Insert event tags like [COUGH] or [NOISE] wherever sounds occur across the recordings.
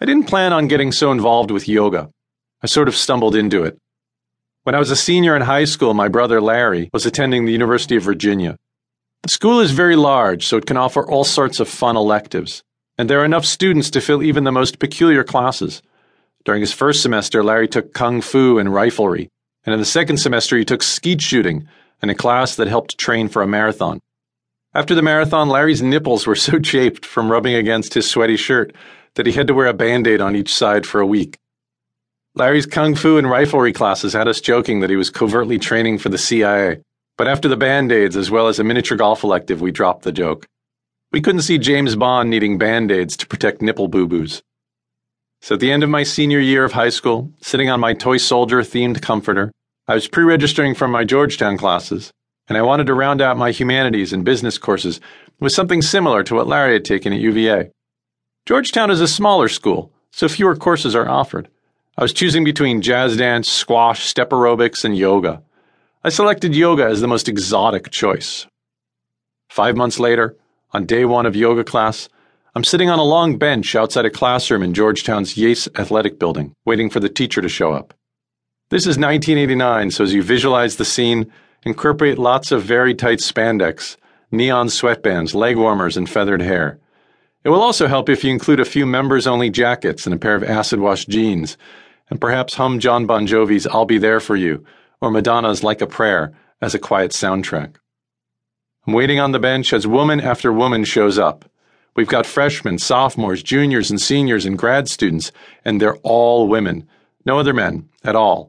I didn't plan on getting so involved with yoga. I sort of stumbled into it. When I was a senior in high school, my brother Larry was attending the University of Virginia. The school is very large, so it can offer all sorts of fun electives, and there are enough students to fill even the most peculiar classes. During his first semester, Larry took kung fu and riflery, and in the second semester, he took skeet shooting and a class that helped train for a marathon. After the marathon, Larry's nipples were so [LAUGHS] chafed from rubbing against his sweaty shirt that he had to wear a band aid on each side for a week. Larry's kung fu and riflery classes had us joking that he was covertly training for the CIA, but after the band aids as well as a miniature golf elective, we dropped the joke. We couldn't see James Bond needing band aids to protect nipple boo boos. So at the end of my senior year of high school, sitting on my toy soldier themed comforter, I was pre registering for my Georgetown classes, and I wanted to round out my humanities and business courses with something similar to what Larry had taken at UVA. Georgetown is a smaller school, so fewer courses are offered. I was choosing between jazz dance, squash, step aerobics, and yoga. I selected yoga as the most exotic choice. Five months later, on day one of yoga class, I'm sitting on a long bench outside a classroom in Georgetown's Yates Athletic Building, waiting for the teacher to show up. This is 1989, so as you visualize the scene, incorporate lots of very tight spandex, neon sweatbands, leg warmers, and feathered hair. It will also help if you include a few members only jackets and a pair of acid wash jeans and perhaps hum Jon Bon Jovi's I'll Be There For You or Madonna's Like a Prayer as a quiet soundtrack. I'm waiting on the bench as woman after woman shows up. We've got freshmen, sophomores, juniors, and seniors and grad students, and they're all women. No other men at all.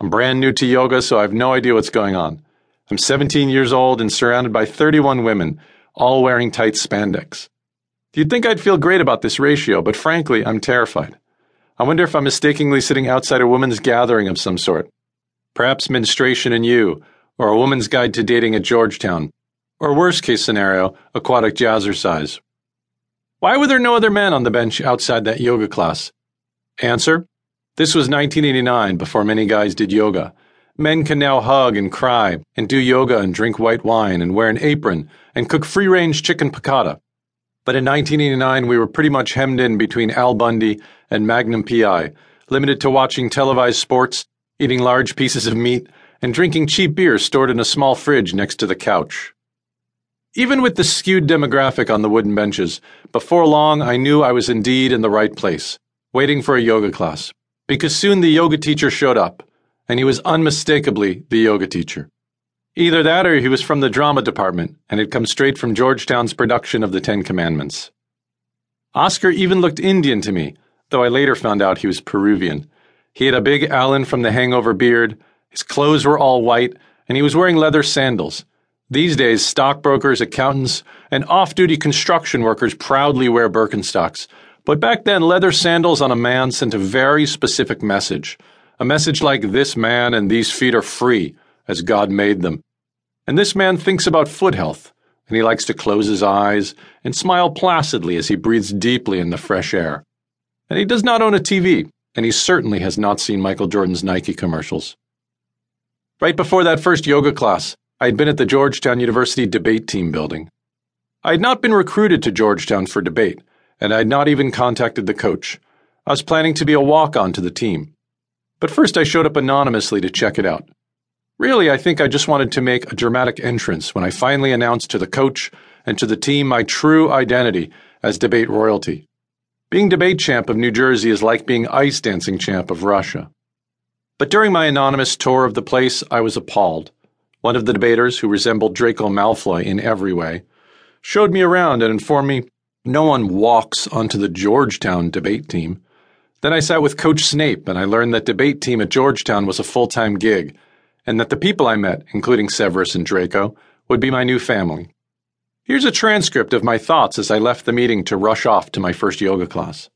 I'm brand new to yoga, so I have no idea what's going on. I'm 17 years old and surrounded by 31 women, all wearing tight spandex. You'd think I'd feel great about this ratio, but frankly, I'm terrified. I wonder if I'm mistakenly sitting outside a women's gathering of some sort. Perhaps menstruation and you, or a woman's guide to dating at Georgetown, or worst case scenario, aquatic jazzercise. Why were there no other men on the bench outside that yoga class? Answer This was 1989, before many guys did yoga. Men can now hug and cry, and do yoga and drink white wine, and wear an apron, and cook free range chicken piccata. But in 1989, we were pretty much hemmed in between Al Bundy and Magnum PI, limited to watching televised sports, eating large pieces of meat, and drinking cheap beer stored in a small fridge next to the couch. Even with the skewed demographic on the wooden benches, before long I knew I was indeed in the right place, waiting for a yoga class, because soon the yoga teacher showed up, and he was unmistakably the yoga teacher. Either that or he was from the drama department and had come straight from Georgetown's production of the Ten Commandments. Oscar even looked Indian to me, though I later found out he was Peruvian. He had a big Alan from the hangover beard, his clothes were all white, and he was wearing leather sandals. These days, stockbrokers, accountants, and off duty construction workers proudly wear Birkenstocks. But back then, leather sandals on a man sent a very specific message. A message like, This man and these feet are free as God made them. And this man thinks about foot health, and he likes to close his eyes and smile placidly as he breathes deeply in the fresh air. And he does not own a TV, and he certainly has not seen Michael Jordan's Nike commercials. Right before that first yoga class, I had been at the Georgetown University debate team building. I had not been recruited to Georgetown for debate, and I had not even contacted the coach. I was planning to be a walk on to the team. But first, I showed up anonymously to check it out. Really, I think I just wanted to make a dramatic entrance when I finally announced to the coach and to the team my true identity as debate royalty. Being debate champ of New Jersey is like being ice dancing champ of Russia. But during my anonymous tour of the place, I was appalled. One of the debaters, who resembled Draco Malfoy in every way, showed me around and informed me no one walks onto the Georgetown debate team. Then I sat with Coach Snape and I learned that debate team at Georgetown was a full time gig and that the people I met, including Severus and Draco, would be my new family. Here's a transcript of my thoughts as I left the meeting to rush off to my first yoga class.